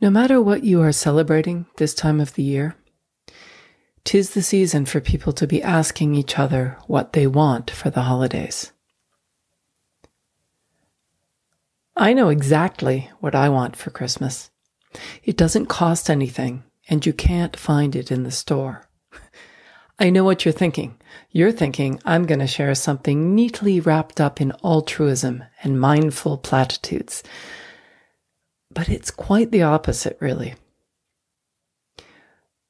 No matter what you are celebrating this time of the year, tis the season for people to be asking each other what they want for the holidays. I know exactly what I want for Christmas. It doesn't cost anything, and you can't find it in the store. I know what you're thinking. You're thinking I'm going to share something neatly wrapped up in altruism and mindful platitudes. But it's quite the opposite, really.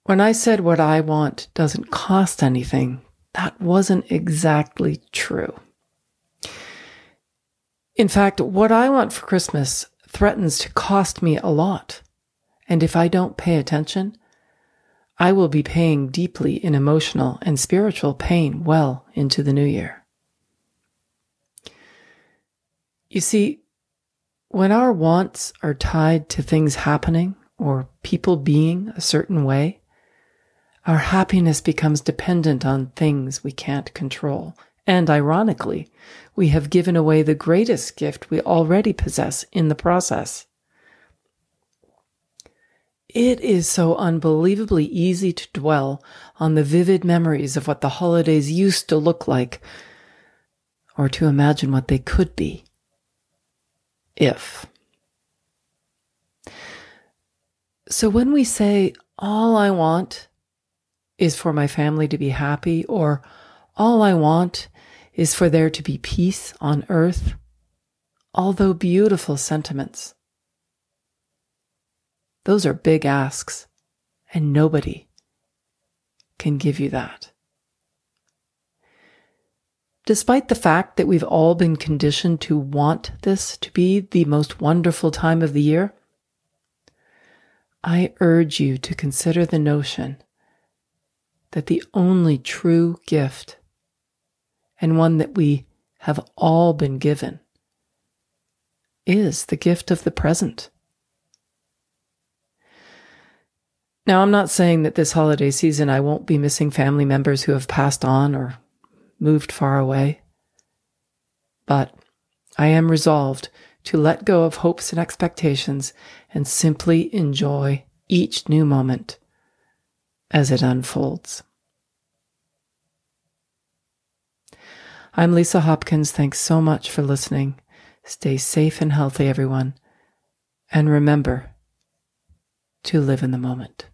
When I said what I want doesn't cost anything, that wasn't exactly true. In fact, what I want for Christmas threatens to cost me a lot. And if I don't pay attention, I will be paying deeply in emotional and spiritual pain well into the new year. You see, when our wants are tied to things happening or people being a certain way, our happiness becomes dependent on things we can't control. And ironically, we have given away the greatest gift we already possess in the process. It is so unbelievably easy to dwell on the vivid memories of what the holidays used to look like, or to imagine what they could be. If. So when we say, all I want is for my family to be happy, or all I want is for there to be peace on earth, although beautiful sentiments, those are big asks, and nobody can give you that. Despite the fact that we've all been conditioned to want this to be the most wonderful time of the year, I urge you to consider the notion that the only true gift, and one that we have all been given, is the gift of the present. Now, I'm not saying that this holiday season I won't be missing family members who have passed on or moved far away. But I am resolved to let go of hopes and expectations and simply enjoy each new moment as it unfolds. I'm Lisa Hopkins. Thanks so much for listening. Stay safe and healthy, everyone. And remember to live in the moment.